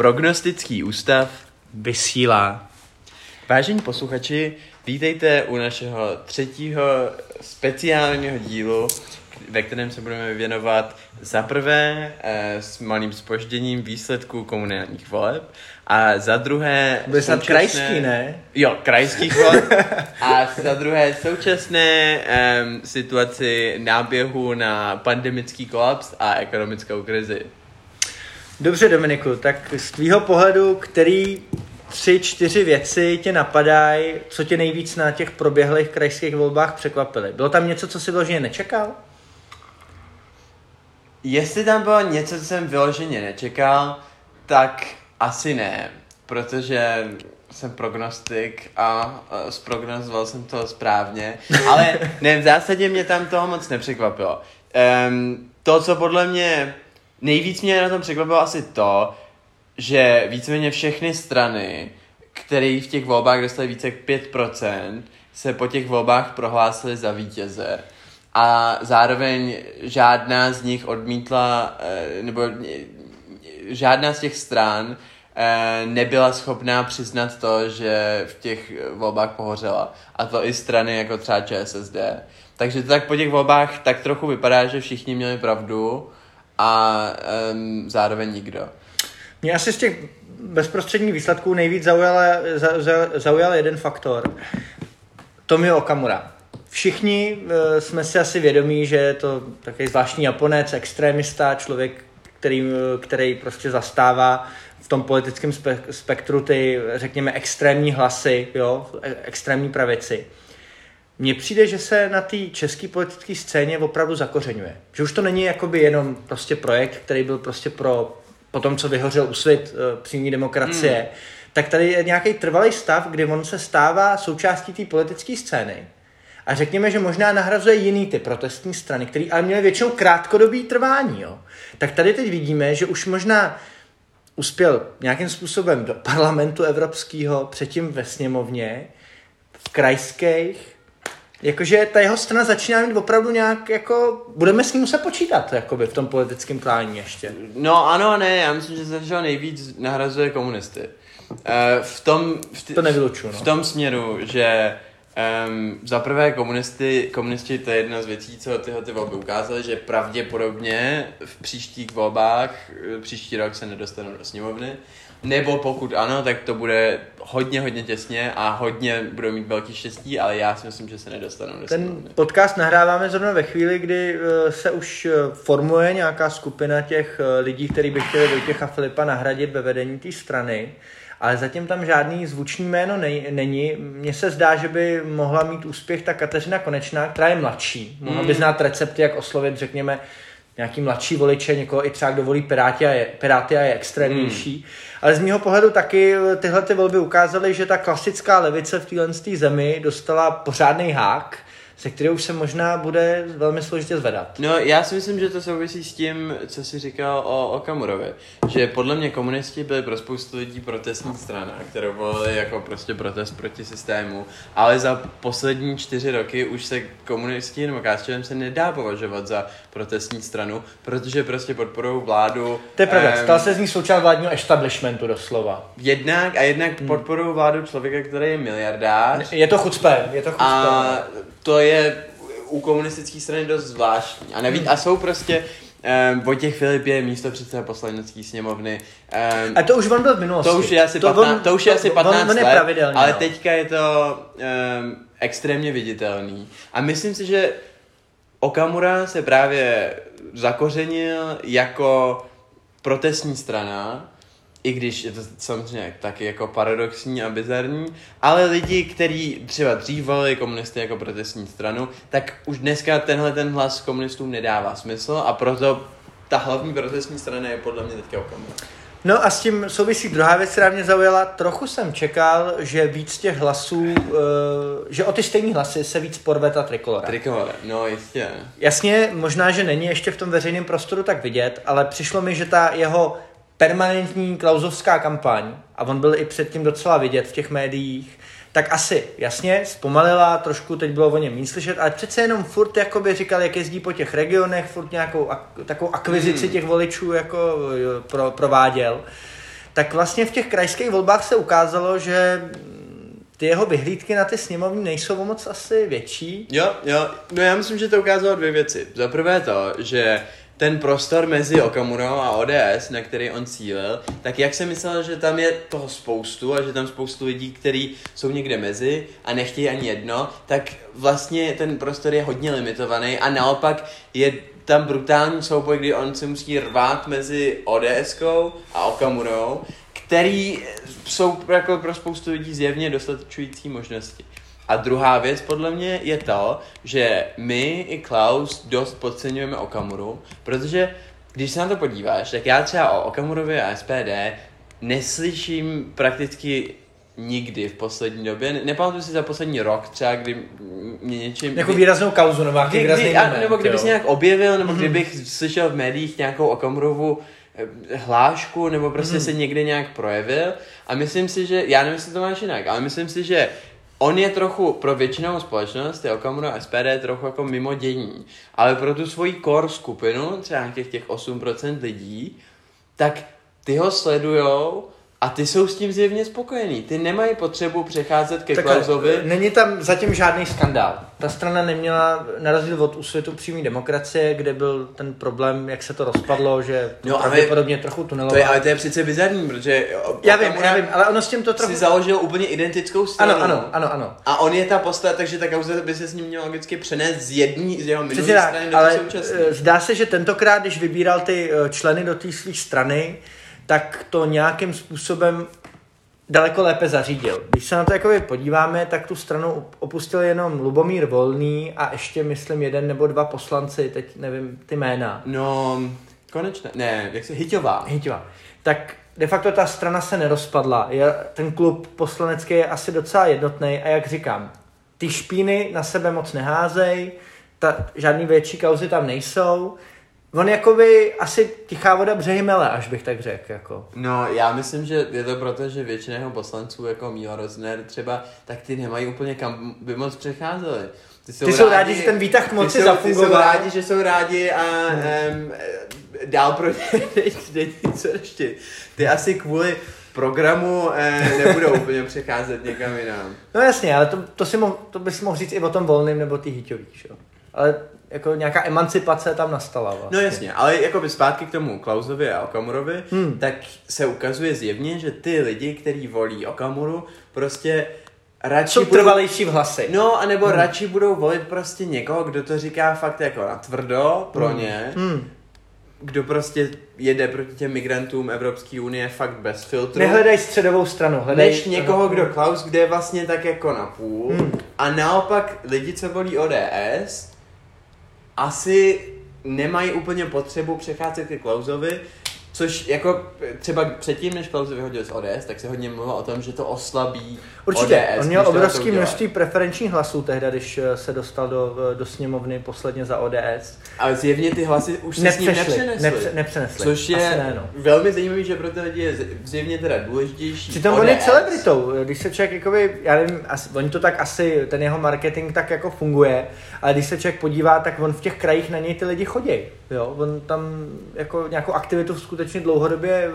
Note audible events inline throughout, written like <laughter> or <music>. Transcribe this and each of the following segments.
Prognostický ústav Vysílá. Vážení posluchači, vítejte u našeho třetího speciálního dílu, ve kterém se budeme věnovat za prvé eh, s malým spožděním výsledků komunálních voleb a za druhé... Bude snad současné- krajský, ne? Jo, krajských voleb <laughs> a za druhé současné um, situaci náběhu na pandemický kolaps a ekonomickou krizi. Dobře, Dominiku, tak z tvýho pohledu, který tři, čtyři věci tě napadají, co tě nejvíc na těch proběhlých krajských volbách překvapily? Bylo tam něco, co si vyloženě nečekal? Jestli tam bylo něco, co jsem vyloženě nečekal, tak asi ne, protože jsem prognostik a, a zprognozoval jsem to správně, <laughs> ale ne, v zásadě mě tam toho moc nepřekvapilo. Um, to, co podle mě nejvíc mě na tom překvapilo, asi to, že víceméně všechny strany, které v těch volbách dostaly více jak 5%, se po těch volbách prohlásily za vítěze. A zároveň žádná z nich odmítla, eh, nebo žádná z těch stran eh, nebyla schopná přiznat to, že v těch volbách pohořela. A to i strany jako třeba ČSSD. Takže to tak po těch volbách tak trochu vypadá, že všichni měli pravdu a um, zároveň nikdo. Mě asi z těch bezprostředních výsledků nejvíc zaujala, za, za, zaujal jeden faktor. Tomio Okamura. Všichni uh, jsme si asi vědomí, že je to takový zvláštní Japonec, extrémista, člověk, který, eh, který prostě zastává v tom politickém spe, spektru ty, řekněme, extrémní hlasy, jo, e- extrémní pravici. Mně přijde, že se na té české politické scéně opravdu zakořenuje. Že už to není jakoby jenom prostě projekt, který byl prostě pro po tom, co vyhořel úsvit uh, přímé demokracie, hmm. tak tady je nějaký trvalý stav, kdy on se stává součástí té politické scény. A řekněme, že možná nahrazuje jiný ty protestní strany, které ale měly většinou krátkodobý trvání. Jo. Tak tady teď vidíme, že už možná uspěl nějakým způsobem do <laughs> parlamentu evropského, předtím ve sněmovně, v krajských, Jakože ta jeho strana začíná mít opravdu nějak jako, budeme s ním muset počítat, jakoby v tom politickém klání ještě. No ano a ne, já myslím, že se nejvíc nahrazuje komunisty. Uh, v tom, v, t- To nevylučuju, no. v tom směru, že um, za prvé komunisty, komunisti, to je jedna z věcí, co tyhle ty volby ukázaly, že pravděpodobně v příštích volbách, eh, příští rok se nedostanou do sněmovny, nebo pokud ano, tak to bude hodně, hodně těsně a hodně budou mít velký štěstí, ale já si myslím, že se nedostanou do Ten sněmovny. podcast nahráváme zrovna ve chvíli, kdy eh, se už eh, formuje nějaká skupina těch eh, lidí, kteří by chtěli Vojtěcha Filipa nahradit ve vedení té strany, ale zatím tam žádný zvučný jméno nej- není. Mně se zdá, že by mohla mít úspěch ta Kateřina Konečná, která je mladší. Mohla by znát recepty, jak oslovit, řekněme, nějaký mladší voliče, někoho i třeba, kdo volí Piráty a je, Piráty a je extrémnější. Hmm. Ale z mého pohledu taky tyhle ty volby ukázaly, že ta klasická levice v téhle zemi dostala pořádný hák, se kterou se možná bude velmi složitě zvedat. No, já si myslím, že to souvisí s tím, co jsi říkal o Okamurovi. Že podle mě komunisti byli pro spoustu lidí protestní strana, kterou volili jako prostě protest proti systému. Ale za poslední čtyři roky už se komunisti nebo KSČM se nedá považovat za protestní stranu, protože prostě podporují vládu. To je pravda, ehm, stal se z ní součást vládního establishmentu doslova. Jednak a jednak hmm. podporují vládu člověka, který je miliardář. Je to chucpe, je to chucpe. A to je u komunistické strany dost zvláštní. A, neví, a jsou prostě Um, Vojtěch Filip je místo předseda poslanecké sněmovny. Um, A to už on byl v minulosti. to už je asi To 15, on- to už je asi on- 15 on je let, pravidelně, ale no. teďka je to um, extrémně viditelný. A myslím si, že Okamura se právě zakořenil jako protestní strana, i když je to samozřejmě taky jako paradoxní a bizarní, ale lidi, kteří třeba dřív volili komunisty jako protestní stranu, tak už dneska tenhle ten hlas komunistům nedává smysl a proto ta hlavní protestní strana je podle mě teďka Okamura. No a s tím souvisí druhá věc, která mě zaujala. Trochu jsem čekal, že víc těch hlasů, eh, že o ty stejné hlasy se víc porve ta trikolora. Trikolore, no jistě. Jasně, možná, že není ještě v tom veřejném prostoru tak vidět, ale přišlo mi, že ta jeho permanentní klauzovská kampaň, a on byl i předtím docela vidět v těch médiích, tak asi, jasně, zpomalila, trošku teď bylo o něm méně slyšet, ale přece jenom furt jakoby říkal, jak jezdí po těch regionech, furt nějakou ak- takovou akvizici Hmm. těch voličů jako pro, prováděl. tak vlastně v těch krajských volbách se ukázalo, že ty jeho vyhlídky na ty sněmovní nejsou o moc asi větší. Jo, jo, no já myslím, že to ukázalo dvě věci. Za prvé to, že ten prostor mezi Okamurou a ODS, na který on cílil, tak jak jsem myslel, že tam je toho spoustu a že tam spoustu lidí, kteří jsou někde mezi a nechtějí ani jedno, tak vlastně ten prostor je hodně limitovaný a naopak je tam brutální souboj, kdy on se musí rvát mezi ODSkou a Okamurou, který jsou jako pro spoustu lidí zjevně dostačující možnosti. A druhá věc podle mě je to, že my i Klaus dost podceňujeme Okamuru, protože když se na to podíváš, tak já třeba o Okamurovi a SPD neslyším prakticky nikdy v poslední době. Nepamatuji si za poslední rok třeba, kdy mě něčím... Jako výraznou kauzu nebo nějaký výrazný a, Nebo kdyby se nějak objevil, nebo mm-hmm. kdybych slyšel v médiích nějakou Okamurovu eh, hlášku, nebo prostě mm-hmm. se někde nějak projevil. A myslím si, že, já nevím, jestli to máš jinak, ale myslím si, že on je trochu pro většinou společnost, je Okamura SPD trochu jako mimo dění, ale pro tu svoji core skupinu, třeba těch těch 8% lidí, tak ty ho sledujou a ty jsou s tím zjevně spokojený. Ty nemají potřebu přecházet ke Klausovi. Není tam zatím žádný skandál. Ta strana neměla, na rozdíl od úsvětu přímé demokracie, kde byl ten problém, jak se to rozpadlo, že no, pravděpodobně trochu tunelovalo. To je, ale to je přece bizarní, protože... Já vím, já vím, ale ono s tím to trochu... Si založil úplně identickou stranu. Ano, ano, ano, ano. A on je ta postava, takže ta kauza by se s ním měla logicky přenést z jední, z jeho minulé strany do ale současné. Eh, zdá se, že tentokrát, když vybíral ty členy do té své strany, tak to nějakým způsobem daleko lépe zařídil. Když se na to jakoby podíváme, tak tu stranu opustil jenom Lubomír Volný a ještě, myslím, jeden nebo dva poslanci, teď nevím ty jména. No, konečně, ne, jak se, Hyťová. Hyťová. Tak de facto ta strana se nerozpadla. Je, ten klub poslanecký je asi docela jednotný a jak říkám, ty špíny na sebe moc neházej, ta, žádný větší kauzy tam nejsou, On jakoby asi tichá voda břehy mele, až bych tak řekl. Jako. No, já myslím, že je to proto, že většina jeho poslanců, jako Míla Rozner třeba, tak ty nemají úplně kam by moc přecházeli. Ty jsou, ty jsou rádi, rádi, že ten výtah moci ty jsou, zafungoval. Ty jsou rádi, že jsou rádi a um, dál pro ně <laughs> není co ještě. Ty asi kvůli programu eh, nebudou <laughs> úplně přecházet někam jinam. No jasně, ale to, to, si mohl, to bys mohl říct i o tom volným nebo ty hyťový, jo? Ale jako nějaká emancipace tam nastala. Vlastně. No jasně, ale jako by zpátky k tomu Klausovi a Okamurovi, hmm. tak se ukazuje zjevně, že ty lidi, kteří volí Okamuru, prostě radši Jsou trvalejší v hlasy. No, anebo hmm. radši budou volit prostě někoho, kdo to říká fakt jako na tvrdo pro hmm. ně, hmm. kdo prostě jede proti těm migrantům Evropské unie fakt bez filtru. Nehledaj středovou stranu, hledej... Než někoho, kdo Klaus, kde je vlastně tak jako na půl. Hmm. A naopak lidi, co volí ODS, asi nemají úplně potřebu přecházet ke Klausovi, Což jako třeba předtím, než Klaus vyhodil z ODS, tak se hodně mluvilo o tom, že to oslabí Určitě, ODS, on měl obrovský množství preferenčních hlasů tehdy, když eh, se dostal do, do sněmovny posledně za ODS. Ale zjevně ty hlasy už se Nepřešli, s ním nepřenesly. Nepře, nepřenesly. Což je ne, no. velmi zajímavý, že pro ty lidi je zjevně teda důležitější Přitom ODS. on je celebritou, když se člověk, jakoby, já nevím, asi, oni to tak asi, ten jeho marketing tak jako funguje, ale když se člověk podívá, tak on v těch krajích na něj ty lidi chodí. Jo? On tam jako nějakou aktivitu skutečně dlouhodobě e,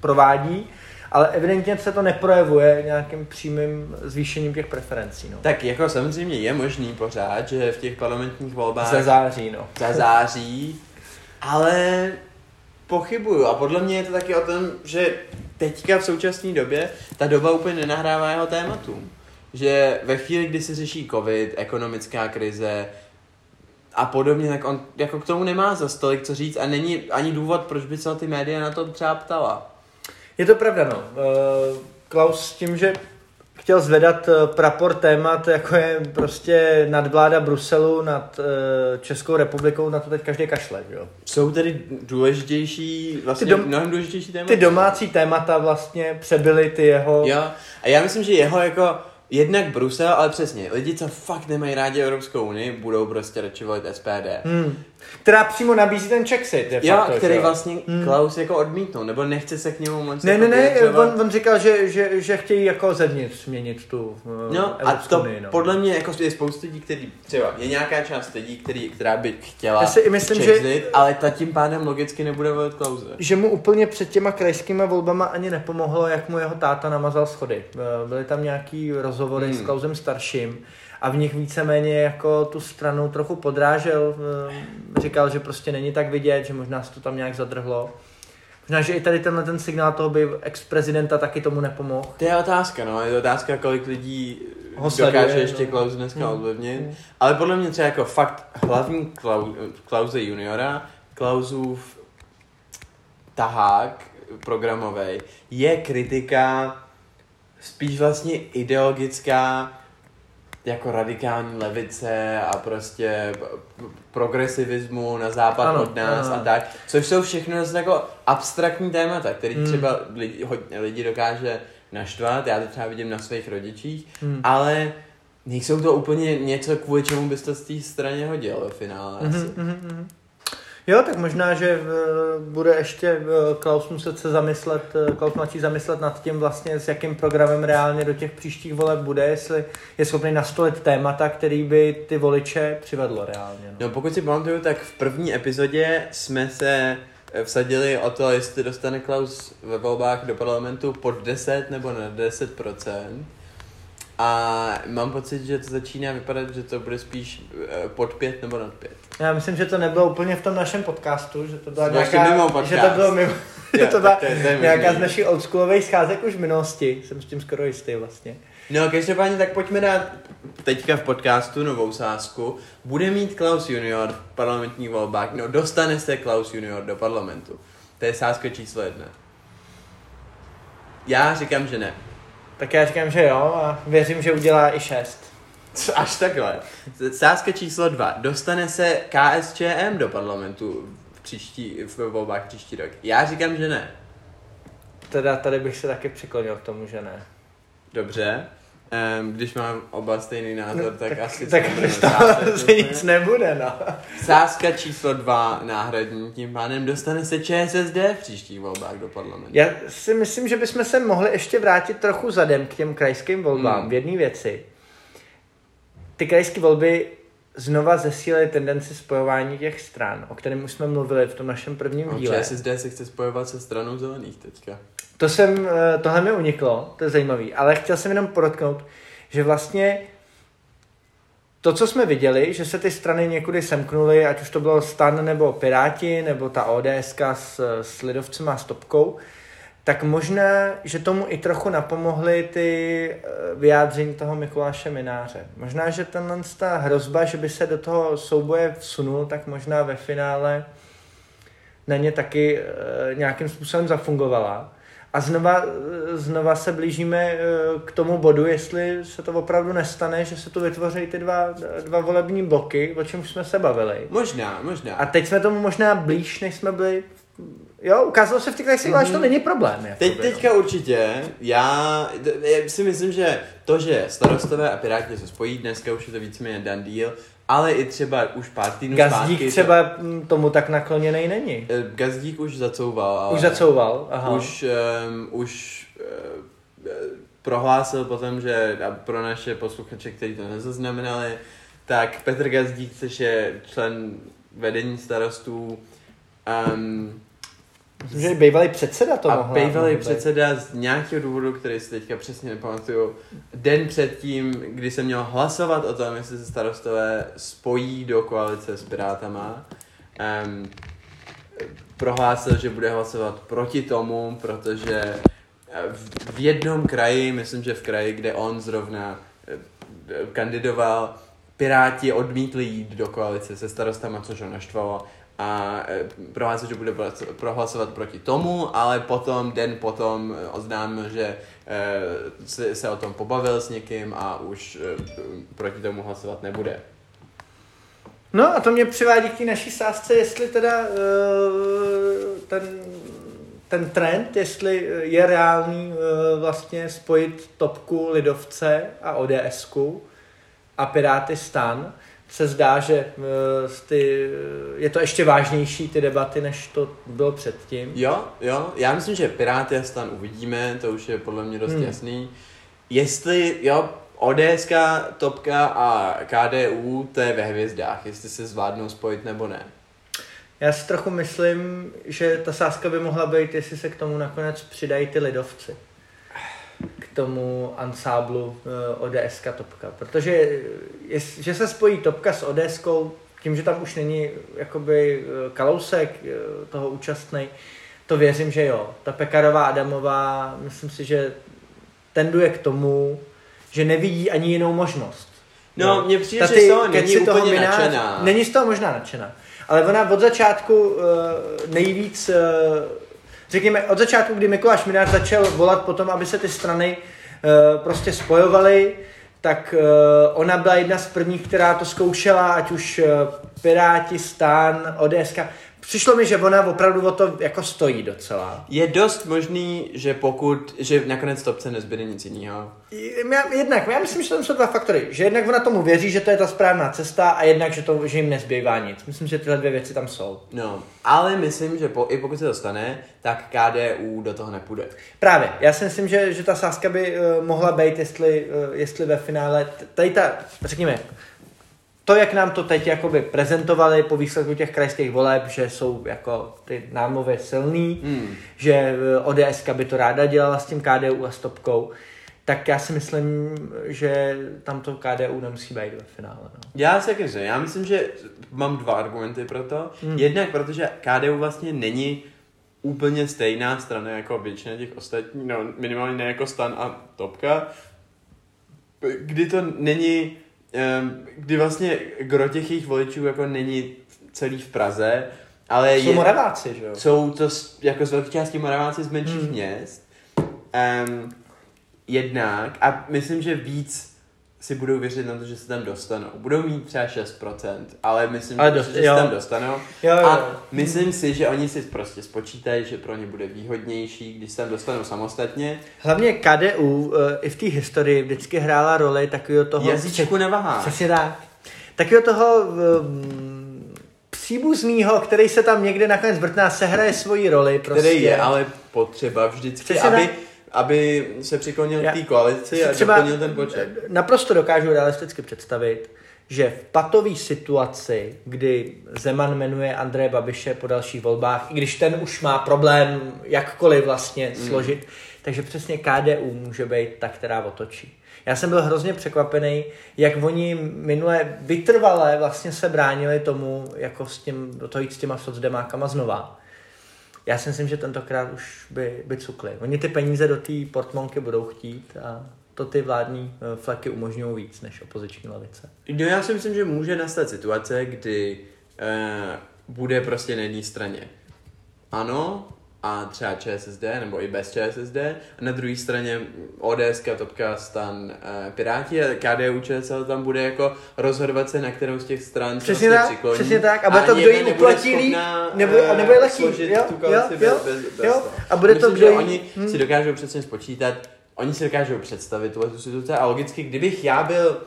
provádí, ale evidentně se to neprojevuje nějakým přímým zvýšením těch preferencí. No. Tak jako samozřejmě je možný pořád, že v těch parlamentních volbách... Za září, no. Za září, ale pochybuju a podle mě je to taky o tom, že teďka v současné době ta doba úplně nenahrává jeho tématům. Že ve chvíli, kdy se řeší covid, ekonomická krize, a podobně, tak on jako k tomu nemá za stolik co říct a není ani důvod, proč by se ty média na to třeba ptala. Je to pravda, no. Uh, Klaus s tím, že chtěl zvedat eh, prapor témat, jako je prostě nadvláda Bruselu nad uh, Českou republikou, na to teď každý kašle, jo. Jsou tedy důležitější, vlastně ty dom- mnohem důležitější témata? Ty domácí témata vlastně přebyly ty jeho... Jo, a já myslím, že jeho jako jednak Brusel, ale přesně, lidi, co fakt nemají rádi Evropskou unii, budou prostě radši volit SPD. Hmm. Která přímo nabízí ten Czechsit, de Jo, facto, který že vlastně Klaus jako odmítnul, nebo nechce se k němu moc Ne, jako ne, ne, vyjadřovat. on, on říkal, že, že, že chtějí jako zevnitř změnit tu uh, No a to unii, no. podle mě jako je spoustu lidí, který třeba je nějaká část lidí, který, která by chtěla Já si i myslím, že- Czechzit, ale ta tím pádem logicky nebude volit Klause. že mu úplně před těma krajskýma volbama ani nepomohlo, jak mu jeho táta namazal schody. Eh, Byly tam nějaký rozhovory Hmm. s Klausem starším a v nich víceméně jako tu stranu trochu podrážel. eh, Říkal, že prostě není tak vidět, že možná se to tam nějak zadrhlo. Možná, že i tady tenhle ten signál toho by ex-prezidenta taky tomu nepomohl. To je otázka, no, je to otázka, kolik lidí Ho sleduje, dokáže ještě no. Klaus dneska Hmm. ovlivnit. Hmm. Ale podle mě třeba jako fakt hlavní Klau, Klause juniora, Klausův tahák programový, je kritika spíš vlastně ideologická jako radikální levice a prostě progresivismu na západ Ano, od nás ano. a tak, což jsou všechno jako abstraktní témata, který Hmm. třeba lidi, hodně lidi dokáže naštvat, já to třeba vidím na svých rodičích, Hmm. ale nejsou to úplně něco, kvůli čemu bys to z té straně hodil ve finále asi. Mhm, mhm, mhm. Jo, tak možná, že eh, bude ještě eh, Klaus muset se zamyslet, eh, Klaus mladší zamyslet nad tím vlastně, s jakým programem reálně do těch příštích voleb bude, jestli je schopný nastolit témata, který by ty voliče přivedlo reálně. No. No pokud si pamatuju, tak v první epizodě jsme se vsadili o to, jestli dostane Klaus ve volbách do parlamentu pod 10 nebo na 10%. A mám pocit, že to začíná vypadat, že to bude spíš eh, pod 5 nebo nad 5. Já myslím, že to nebylo úplně v tom našem podcastu, že to byla nějaká, mimo podcast. že to bylo mimo, <laughs> že to byla to je- nějaká z našich oldschoolových scházek už v minulosti, jsem s tím skoro jistý vlastně. No, každopádně tak pojďme dát teďka v podcastu novou sázku. Bude mít Klaus Junior v parlamentních volbách, no dostane se Klaus Junior do parlamentu. To je sázka číslo jedna. Já říkám, že ne. Tak já říkám, že jo a věřím, že udělá i šest. Co, Až takhle. Sázka číslo dva. Dostane se KSČM do parlamentu v příští, v volbách příští rok. Já říkám, že ne. Teda tady bych se taky přiklonil k tomu, že ne. Dobře. Um, když mám oba stejný názor, No, tak, tak, asi tak sázet se nic nebude, no. Sázka číslo dva náhradní, tím pádem dostane se ČSSD v příštích volbách do parlamentu. Já si myslím, že bychom se mohli ještě vrátit trochu zadem k těm krajským volbám Hmm. v jedné věci. Ty krajské volby znova zesílily tendenci spojování těch stran, o kterém už jsme mluvili v tom našem prvním No, díle. ČSSD se chce spojovat se stranou zelených teďka. To jsem, eh, tohle mi uniklo, to je zajímavý, ale chtěl jsem jenom podotknout, že vlastně to, co jsme viděli, že se ty strany někudy semknuly, ať už to bylo Stan nebo Piráti, nebo ta ODS s, s Lidovcem a Stopkou, tak možná, že tomu i trochu napomohly ty eh, vyjádření toho Mikuláše Mináře. Možná, že tenhle ta hrozba, že by se do toho souboje vsunul, tak možná ve finále na ně taky e, nějakým způsobem zafungovala. A znova, eh, znova se blížíme e, k tomu bodu, jestli se to opravdu nestane, že se tu vytvoří ty dva, dva volební bloky, o čem jsme se bavili. Možná, možná. A teď jsme tomu možná blíž, než jsme byli. Jo, ukázalo se v těch krajských mm-hmm. že to není problém. Jako Teď, teďka určitě, já, já si myslím, že to, že starostové a piráti se spojí, dneska už je to víceméně done deal, ale i třeba už pár týdnů Gazdík zpátky, třeba mm, tomu tak nakloněný není. To, eh, Gazdík už zacouval, ale Už zacouval, aha. už, um, už uh, prohlásil potom, že a pro naše posluchače, kteří to nezaznamenali, tak Petr Gazdík, což je člen vedení starostů, um, Myslím, že bývalý předseda to a bývalý předseda z nějakého důvodu, který si teďka přesně nepamatuju, den předtím, kdy se měl hlasovat o tom, jestli se starostové spojí do koalice s Pirátama, um, prohlásil, že bude hlasovat proti tomu, protože v- v jednom kraji, myslím, že v kraji, kde on zrovna eh, kandidoval, Piráti odmítli jít do koalice se starostama, což ho naštvalo a eh, prohlásil, že bude prohlasovat proti tomu, ale potom, den potom eh, oznámil, že eh, se, se o tom pobavil s někým a už proti tomu hlasovat nebude. No a to mě přivádí k naší sázce, jestli teda ten, ten trend, jestli je reálný vlastně spojit topku Lidovce a ODSku a Piráty stan, se zdá, že uh, ty, je to ještě vážnější ty debaty, než to bylo předtím. Jo, jo, já myslím, že Piráty a stan uvidíme, to už je podle mě dost hmm. jasný. Jestli, jo, ODS, Topka a KDU, to je ve hvězdách, jestli se zvládnou spojit nebo ne. Já si trochu myslím, že ta sázka by mohla být, jestli se k tomu nakonec přidají ty lidovci. Tomu ansáblu uh, ODS Topka. Protože je, že se spojí Topka s ODS, tím, že tam už není jakoby eh, kalousek uh, toho účastnej, to věřím, že jo. Ta Pekarová Adamová, myslím si, že tenduje k tomu, že nevidí ani jinou možnost. No, mně přijde, že z toho není úplně toho minář, nadšená. Není z toho možná nadšená. Ale ona od začátku uh, nejvíc, uh, řekněme, od začátku, kdy Mikuláš Minář začal volat potom, aby se ty strany uh, prostě spojovaly, tak uh, ona byla jedna z prvních, která to zkoušela, ať už uh, Piráti, Stan, ODS. Přišlo mi, že ona opravdu o to jako stojí docela. Je dost možný, že pokud, že nakonec topce nezbyde nic jiného. Jednak, já myslím, že tam jsou dva faktory. Že jednak ona tomu věří, že to je ta správná cesta a jednak, že, to, že jim nezbývá nic. Myslím, že tyhle dvě věci tam jsou. No, ale myslím, že po, i pokud se to stane, tak KDU do toho nepůjde. Právě. Já si myslím, že, že ta sázka by uh, mohla být, jestli, uh, jestli ve finále, tady ta, řekněme, to, jak nám to teď jakoby prezentovali po výsledku těch krajských voleb, že jsou jako ty námově silný, hmm. že eh, ODS by to ráda dělala s tím KDU a stopkou, tak já si myslím, že tam to KDU nemusí být ve finále. No. Já si taky Já myslím, že mám dva argumenty pro to. Hmm. Jednak, protože KDU vlastně není úplně stejná strana jako většina těch ostatních, no minimálně ne jako stan a topka, kdy to není kdy vlastně gro těch jejich voličů jako není celý v Praze, ale jsou je, Moraváci, že jo? Jsou to jako z velké části Moraváci z menších hmm. měst. Um, jednak, a myslím, že víc si budou věřit na to, že se tam dostanou. Budou mít třeba 6%, ale myslím, ale dost, že jo. se tam dostanou. Jo, jo. A myslím si, že oni si prostě spočítají, že pro ně bude výhodnější, když se tam dostanou samostatně. Hlavně KDU uh, eh, i v té historii vždycky hrála roli takového toho... Jazyčku nevahá. Přesně tak. Takového toho um, příbuznýho, který se tam někde nakonec vrtná, se hraje svoji roli. Prostě. Který je ale potřeba vždycky, Přesně aby... aby se přiklonil k té koalici a třeba doplnil ten počet. Naprosto dokážu realisticky představit, že v patové situaci, kdy Zeman jmenuje Andreje Babiše po dalších volbách, i když ten už má problém jakkoliv vlastně mm. složit, takže přesně KDU může být ta, která otočí. Já jsem byl hrozně překvapený, jak oni minule vytrvalé vlastně se bránili tomu, jako s tím, do toho jít s těma socdemákama znova já si myslím, že tentokrát už by, by cukli. Oni ty peníze do té portmonky budou chtít a to ty vládní eh, fleky umožňují víc než opoziční lavice. No já si myslím, že může nastat situace, kdy uh, bude prostě na jedné straně ano, a třeba ČSSD, nebo i bez ČSSD. A na druhé straně ODS, Topka, Stan, uh, Piráti a KDU ČSL tam bude jako rozhodovat se, na kterou z těch stran přesně tak, přikloní. Přesně tak, a bude to, kdo jim uplatí líp, nebo, a nebo je lehký. Jo, jo, jo, bez, bez, jo, a bude Myslím, to, kdo oni hmm. si dokážou přesně spočítat, oni si dokážou představit tuhle tu situaci a logicky, kdybych já byl,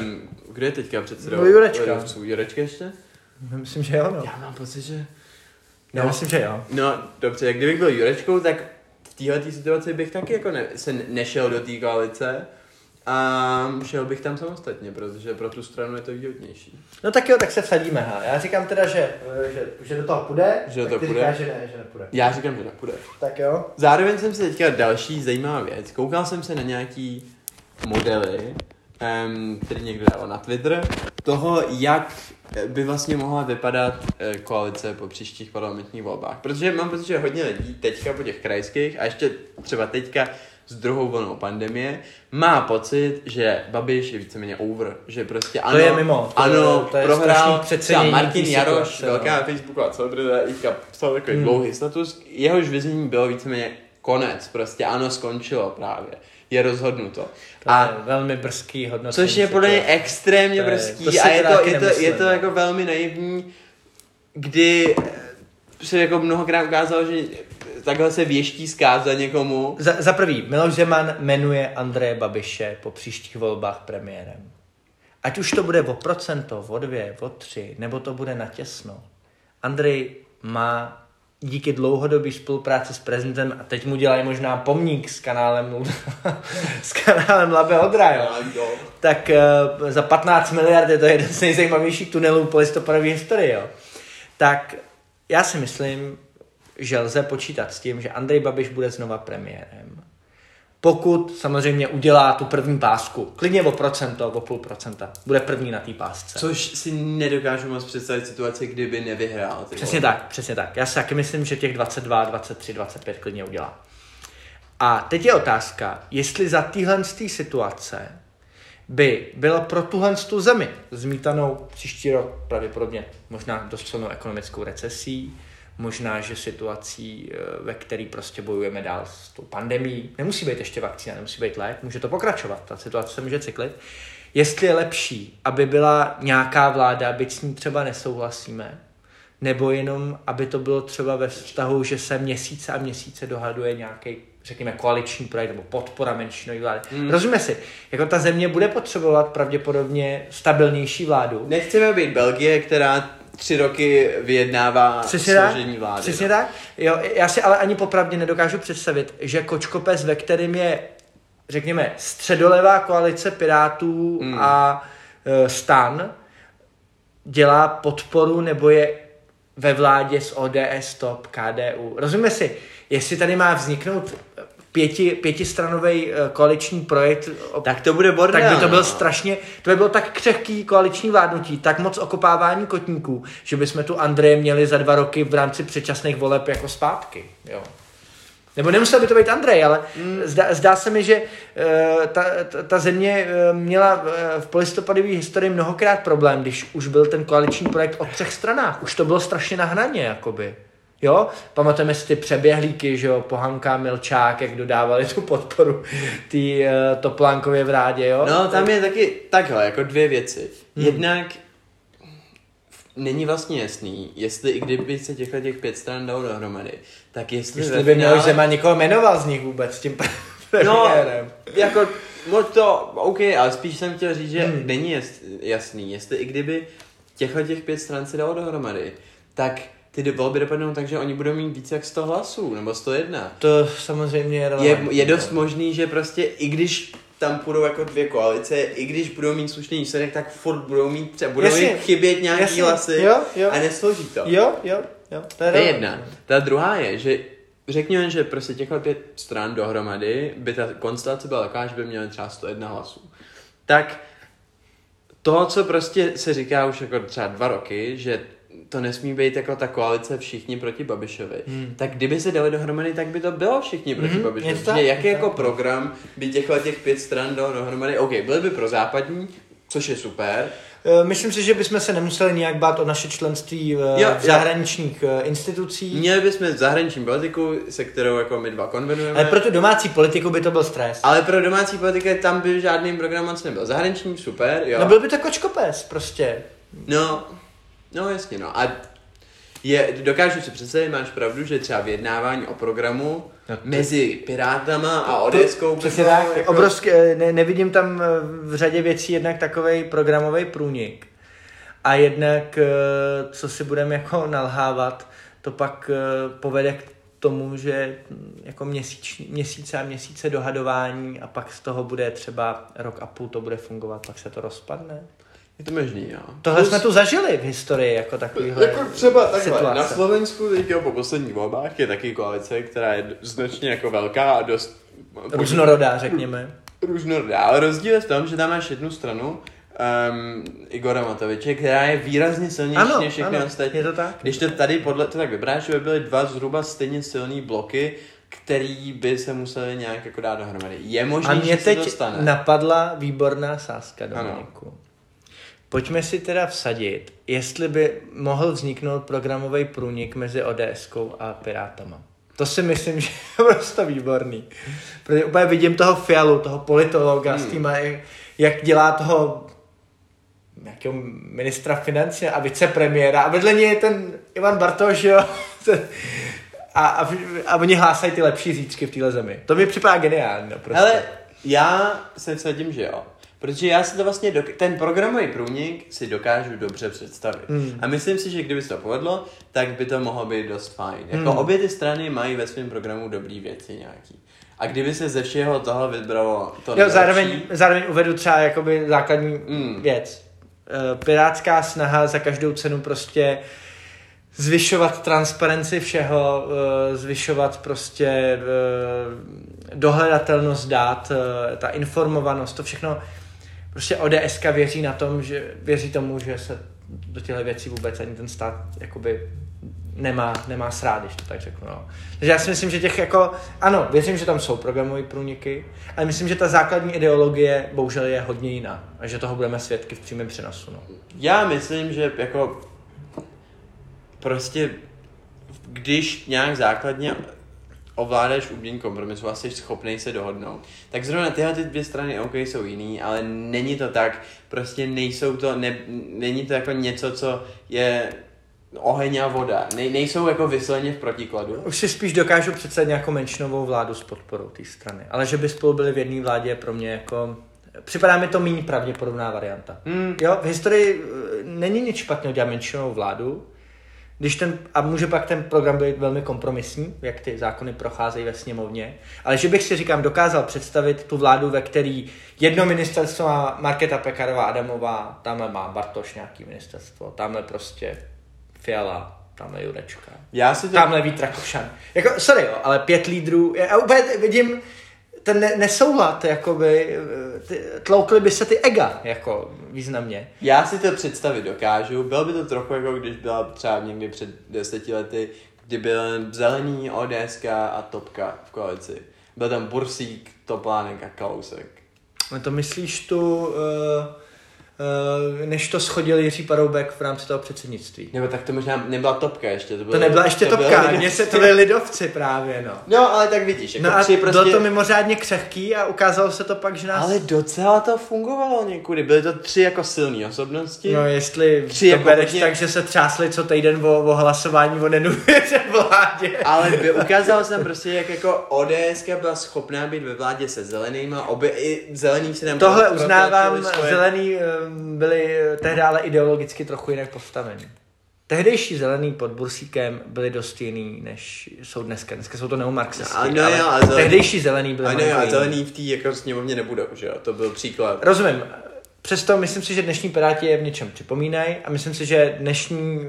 um, kdo je teďka předsedou? No Jurečka. Jurečka ještě? Myslím, že jo, no. Já mám pocit, že No, Já myslím, že jo. No, dobře, jak kdybych byl Jurečkou, tak v téhle situaci bych taky jako ne, se nešel do té koalice a šel bych tam samostatně, protože pro tu stranu je to výhodnější. No tak jo, tak se vsadíme, ha. Já říkám teda, že, že, že do toho půjde, že do toho půjde. Říkáš, že ne, že nepůjde. Já říkám, že nepůjde. Tak jo. Zároveň jsem si teďka další zajímavá věc. Koukal jsem se na nějaký modely, um, který někdo dal na Twitter, toho, jak by vlastně mohla vypadat eh, koalice po příštích parlamentních volbách. Protože mám pocit, že hodně lidí teďka po těch krajských a ještě třeba teďka s druhou vlnou pandemie, má pocit, že Babiš je víceméně over, že prostě ano, to je mimo, to ano, je, to je prohrál třeba Martin Jaroš, situace, velká no. Facebooková celebrita, teďka psal takový hmm. dlouhý status, jehož vězení bylo víceméně konec, prostě ano, skončilo právě je rozhodnuto. To a je velmi brzký hodnocení. Což je podle mě extrémně je, brzký to a je to, je, to, je to jako velmi naivní, kdy se jako mnohokrát ukázalo, že takhle se věští zkáza někomu. Za, za prvý, Miloš Zeman jmenuje Andreje Babiše po příštích volbách premiérem. ať už to bude o procento, o dvě, o tři, nebo to bude na těsno, Andrej má díky dlouhodobé spolupráci s prezidentem, a teď mu dělají možná pomník s kanálem, <laughs> s kanálem Labe Odra, jo. tak uh, za 15 miliard je to jeden z nejzajímavějších tunelů po listopadové historii, jo. Tak já si myslím, že lze počítat s tím, že Andrej Babiš bude znova premiérem. Pokud samozřejmě udělá tu první pásku, klidně o procento, o půl procenta, bude první na té pásce. Což si nedokážu moc představit situaci, kdyby nevyhrál. Ty Přesně tak, přesně tak. Já si taky myslím, že těch 22, 23, 25 klidně udělá. A teď je otázka, jestli za téhle situace by byla pro tuhle tu zemi zmítanou příští rok pravděpodobně možná dost silnou ekonomickou recesí, možná, že situací, eh, ve který prostě bojujeme dál s tou pandemí, nemusí být ještě vakcína, nemusí být lék, může to pokračovat, ta situace se může cyklit. Jestli je lepší, aby byla nějaká vláda, byť s ní třeba nesouhlasíme, nebo jenom, aby to bylo třeba ve vztahu, že se měsíce a měsíce dohaduje nějaký řekněme, koaliční projekt nebo podpora menšinové vlády. Mm. Rozumíme si, jako ta země bude potřebovat pravděpodobně stabilnější vládu. Nechceme být Belgie, která tři roky vyjednává přesně složení vlády. Přesně no. tak. Jo, já si ale ani popravdě nedokážu představit, že kočkopes, ve kterém je, řekněme, středolevá koalice Pirátů mm. a e, stan, dělá podporu nebo je ve vládě s ODS, TOP, KDU. Rozumíme si, jestli tady má vzniknout pěti, pětistranový eh, koaliční projekt. Tak to bude bordel. Tak by to byl no. strašně, to by bylo tak křehký koaliční vládnutí, tak moc okopávání kotníků, že bychom tu Andreje měli za dva roky v rámci předčasných voleb jako zpátky. Jo. Nebo nemusel by to být Andrej, ale mm. zdá, zdá se mi, že uh, ta, ta, ta země uh, měla uh, v polistopadové historii mnohokrát problém, když už byl ten koaliční projekt o třech stranách. Už to bylo strašně na hraně, jakoby. Jo, pamatujeme si ty přeběhlíky, že jo, Pohanka, Milčák, jak dodávali tu podporu ty uh, Toplánkově vrádě, jo. No, tam je taky takhle, jako dvě věci. Hmm. Jednak není vlastně jasný, jestli i kdyby se těchto těch pět stran dalo dohromady, tak jestli... Jestli by měl, že má někoho jmenoval z nich vůbec tím No, jako, moc to, OK, ale spíš jsem chtěl říct, že hmm. není jasný, jestli i kdyby těchto těch pět stran se dalo dohromady, tak ty volby dopadnou tak, že oni budou mít více jak 100 hlasů, nebo 101. To samozřejmě je Je, je dost možný, že prostě i když tam půjdou jako dvě koalice, i když budou mít slušný výsledek, tak furt budou mít třeba, budou jasně, mít chybět nějaký jasně, hlasy jo, jo. a nesloží to. Jo, jo, jo. To je, to je jedna. Ta druhá je, že řekněme, že prostě těchto pět stran dohromady by ta konstelace byla taková, že by měly třeba 101 hlasů. Tak to, co prostě se říká už jako třeba dva roky, že to nesmí být jako ta koalice všichni proti Babišovi. Hmm. Tak kdyby se dali dohromady, tak by to bylo všichni proti hmm, Babišovi. Tak, jaký jako tak. program by těchto těch pět stran dalo dohromady? OK, byly by pro západní, což je super. Eh, myslím si, že bychom se nemuseli nějak bát o naše členství v, jo, v zahraničních jo. Eh, institucích. Měli bychom zahraniční politiku, se kterou jako my dva konvenujeme. Ale pro tu domácí politiku by to byl stres. Ale pro domácí politiku tam by žádný program moc nebyl. Zahraniční super, jo. No byl by to kočkopes prostě. No, No jasně, no. A je, dokážu si představit, máš pravdu, že třeba vyjednávání o programu no to, mezi Pirátama a Odeskou. Přesně tak, jako... obrovský, eh, ne, nevidím tam eh, v řadě věcí jednak takový programový průnik. A jednak, eh, co si budeme jako nalhávat, to pak povede k tomu, že hm, jako měsíč, měsíce a měsíce dohadování a pak z toho bude třeba rok a půl to bude fungovat, pak se to rozpadne. Je to možný, jo. Tohle Plus, jsme tu zažili v historii jako takovýhle Jako třeba takhle, situace. na Slovensku teďka po posledních volbách je taky koalice, která je značně jako velká a dost... Různorodá, řekněme. Různorodá, ale rozdíl je v tom, že tam máš jednu stranu, um, Igora Matoviče, která je výrazně silnější ano, než všechny ano, ostatní. Je to tak? Když to tady podle to tak vypadá, že by byly dva zhruba stejně silný bloky, který by se museli nějak jako dát dohromady. Je možné, že teď se dostane. napadla výborná sázka, Dominiku. Ano. Pojďme si teda vsadit, jestli by mohl vzniknout programový průnik mezi ods a Pirátama. To si myslím, <laughs> že je prostě výborný. Protože úplně vidím toho Fialu, toho politologa hmm. s tím, jak, dělá toho nějakého ministra financí a vicepremiéra a vedle něj je ten Ivan Bartoš, jo. <laughs> A, a, a oni hlásají ty lepší zítřky v téhle zemi. To mi připadá geniální. No, prostě. Ale já se vsadím, že jo. Protože já si to vlastně, dok- ten programový průnik si dokážu dobře představit. Hmm. A myslím si, že kdyby se to povedlo, tak by to mohlo být dost fajn. Jako Hmm. obě ty strany mají ve svém programu dobrý věci nějaký. A kdyby se ze všeho toho vybralo to Jo, zároveň, zároveň uvedu třeba jakoby základní Mm. věc. Eh, Pirátská snaha za každou cenu prostě zvyšovat transparenci všeho, eh, zvyšovat prostě eh, dohledatelnost dát, ta informovanost, to všechno. Prostě ODSK věří na tom, že věří tomu, že se do těchto věcí vůbec ani ten stát jakoby nemá, nemá srát, když to tak řeknu. No. Takže já si myslím, že těch jako, ano, věřím, že tam jsou programové průniky, ale myslím, že ta základní ideologie bohužel je hodně jiná a že toho budeme svědky v přímém přenosu. No. Já myslím, že jako prostě když nějak základně ovládáš umění kompromisu a jsi schopný se dohodnout, tak zrovna tyhle ty dvě strany OK jsou jiný, ale není to tak, prostě nejsou to, ne, není to jako něco, co je oheň a voda. Ne, nejsou jako vysloveně v protikladu. Už si spíš dokážu představit nějakou menšinovou vládu s podporou té strany, ale že by spolu byli v jedné vládě je pro mě jako... Připadá mi to méně pravděpodobná varianta. Hmm. Jo, v historii eh, není nic špatného dělat menšinovou vládu, když ten, a může pak ten program být velmi kompromisní, jak ty zákony procházejí ve sněmovně, ale že bych si říkám, dokázal představit tu vládu, ve který jedno ministerstvo má Markéta Pekarová Adamová, tamhle má Bartoš nějaký ministerstvo, tamhle prostě Fiala, tamhle Jurečka, Já si to... tamhle Vít Rakušan. Jako, sorry, jo, ale pět lídrů, já úplně vidím ten ne- nesoulad, jakoby, ty, tloukly by se ty ega, jako významně. Já si to představit dokážu. Bylo by to trochu jako když byla třeba někdy před deseti lety, kdy byl zelený ODS a Topka v koalici. Byl tam Bursík, Toplánek a Kalousek. No to myslíš tu, uh, než to schodil Jiří Paroubek v rámci toho předsednictví. Nebo tak to možná nebyla Topka ještě. To, bylo, To nebyla ještě to topka, mně se to byli lidovci právě, no. No, ale tak vidíš, jako No a prostě... bylo to mimořádně křehký a ukázalo se to pak, že nás... Ale docela to fungovalo někudy. Byly to tři jako silné osobnosti. No jestli Tři to jako bereš hodně- tak, že se třásli co týden o, o hlasování o nedůvěře vládě. Ale by, <laughs> ukázalo se prostě, jak jako ODS byla schopná být ve vládě se zelenýma, obě i zelený si tam Tohle pro- uznávám, zelený eh, byli eh, tehdy ale ideologicky trochu jinak postavení. Tehdejší zelený pod Bursíkem byli dost jiný, než jsou dneska. Dneska jsou to neomarxisti, No, no ale zelený- tehdejší zelený byli A ne, malinko a zelený v té jako sněmovně nebudou, že jo? To byl příklad. Rozumím. Přesto myslím si, že dnešní Piráti je v něčem připomínají a myslím si, že dnešní, uh,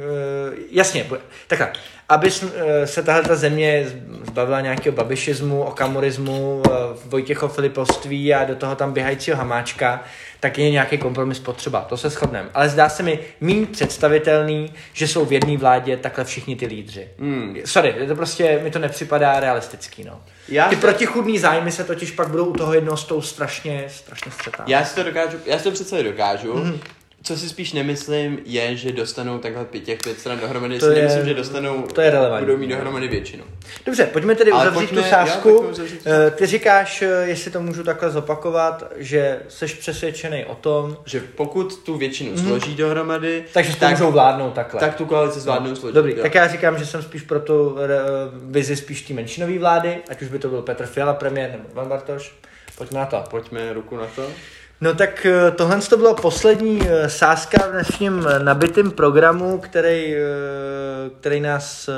jasně, takhle, aby s- eh, se tahle ta země zbavila nějakého babišismu, okamorismu, uh, Vojtěcho Filipovství a do toho tam běhajícího hamáčka, tak je nějaký kompromis potřeba, to se shodneme. Ale zdá se mi méně představitelný, že jsou v jedné vládě takhle všichni ty lídři. Hmm. Sorry, to prostě mi to nepřipadá realistický, no. Já Ty to- protichudný zájmy se totiž pak budou u toho jednoho stolu strašně, strašně střetávat. Já si to dokážu, já si to představit dokážu. Mhm. Co si spíš nemyslím, je, že dostanou takhle pět, těch pět stran dohromady. To si je- nemyslím, že dostanou, to je relevantní. budou mít dohromady většinu. Dobře, pojďme tedy Ale uzavřít pojďme- tu jo, sázku. Eh, Ty říkáš, eh, jestli to můžu takhle zopakovat, že jsi přesvědčený o tom, Že pokud tu většinu mm-hmm. složí dohromady, takže tak, můžou vládnout takhle. tak tu koalici zvládnou složit. Dobrý, jo. tak já říkám, že jsem spíš pro tu eh, vizi spíš té menšinové vlády, ať už by to byl Petr Fiala premiér nebo Ivan Bartoš. Pojďme na to. Pojďme ruku na to. No tak eh, tohle to bylo poslední eh, sázka v dnešním nabitém programu, který, eh, který nás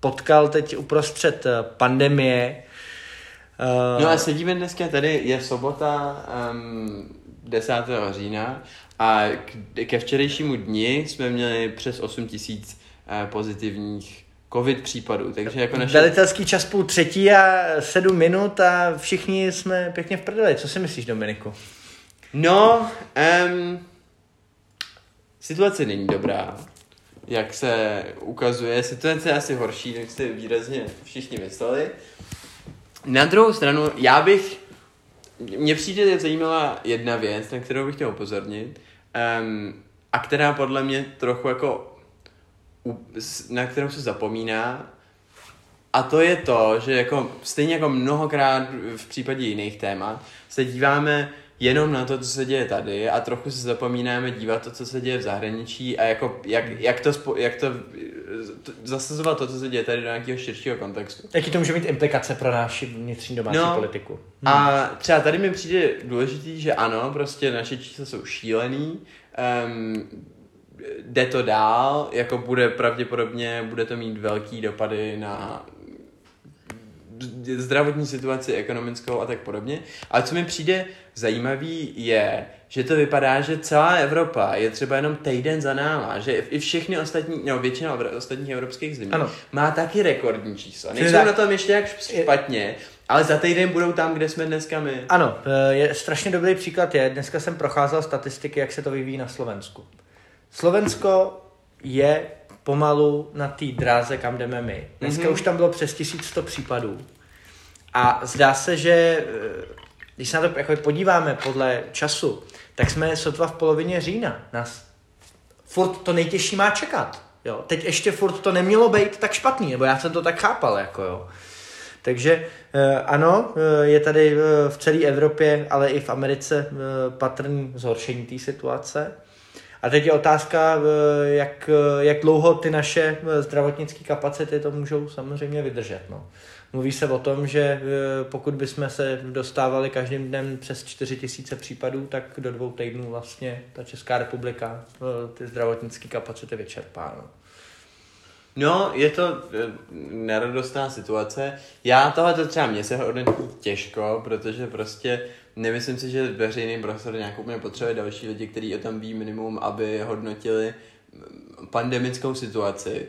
potkal teď uprostřed pandemie. No a sedíme dneska tady, je sobota um, 10. října a ke včerejšímu dni jsme měli přes 8 tisíc pozitivních covid případů, takže jako naše... Velitelský čas půl třetí a sedm minut a všichni jsme pěkně v prdeli. Co si myslíš, Dominiku? No, um, situace není dobrá. Jak se ukazuje, situace je asi horší, než si výrazně všichni mysleli. Na druhou stranu, já bych, mně přijde zajímavá jedna věc, na kterou bych chtěl upozornit, um, a která podle mě trochu jako, na kterou se zapomíná, a to je to, že jako stejně jako mnohokrát v případě jiných témat se díváme jenom na to, co se děje tady a trochu se zapomínáme dívat to, co se děje v zahraničí a jako, jak, jak, to, spo, jak to, to zasazovat to, co se děje tady do nějakého širšího kontextu. Jaký to může mít implikace pro naši vnitřní domácí no, politiku? Hmm. A třeba tady mi přijde důležitý, že ano, prostě naše čísla jsou šílený, um, jde to dál, jako bude pravděpodobně, bude to mít velký dopady na zdravotní situaci, ekonomickou a tak podobně. Ale co mi přijde zajímavý je, že to vypadá, že celá Evropa je třeba jenom týden za náma, že i všechny ostatní, no většina ostatních evropských zemí ano. má taky rekordní čísla. Nejsou tak... na tom ještě jak špatně, ale za týden budou tam, kde jsme dneska my. Ano, je strašně dobrý příklad je, dneska jsem procházel statistiky, jak se to vyvíjí na Slovensku. Slovensko je pomalu na té dráze, kam jdeme my. Dneska mm-hmm. už tam bylo přes 1100 případů. A zdá se, že eh, když se na to jako podíváme podle času, tak jsme sotva v polovině října. Nás furt to nejtěžší má čekat. Jo. Teď ještě furt to nemělo být tak špatný, nebo já jsem to tak chápal. Jako jo. Takže eh, ano, eh, je tady v celé Evropě, ale i v Americe patrný zhoršení té situace. A teď je otázka, eh, jak, eh, jak dlouho ty naše eh, zdravotnické kapacity to můžou samozřejmě vydržet. No. Mluví se o tom, že pokud bychom se dostávali každým dnem přes 4 tisíce případů, tak do dvou týdnů vlastně ta Česká republika ty zdravotnické kapacity vyčerpá. No. No, je to neradostná situace. Já tohle to třeba mě se hodnotí těžko, protože prostě nemyslím si, že veřejný prostor nějak úplně potřebuje další lidi, kteří o tom ví minimum, aby hodnotili pandemickou situaci.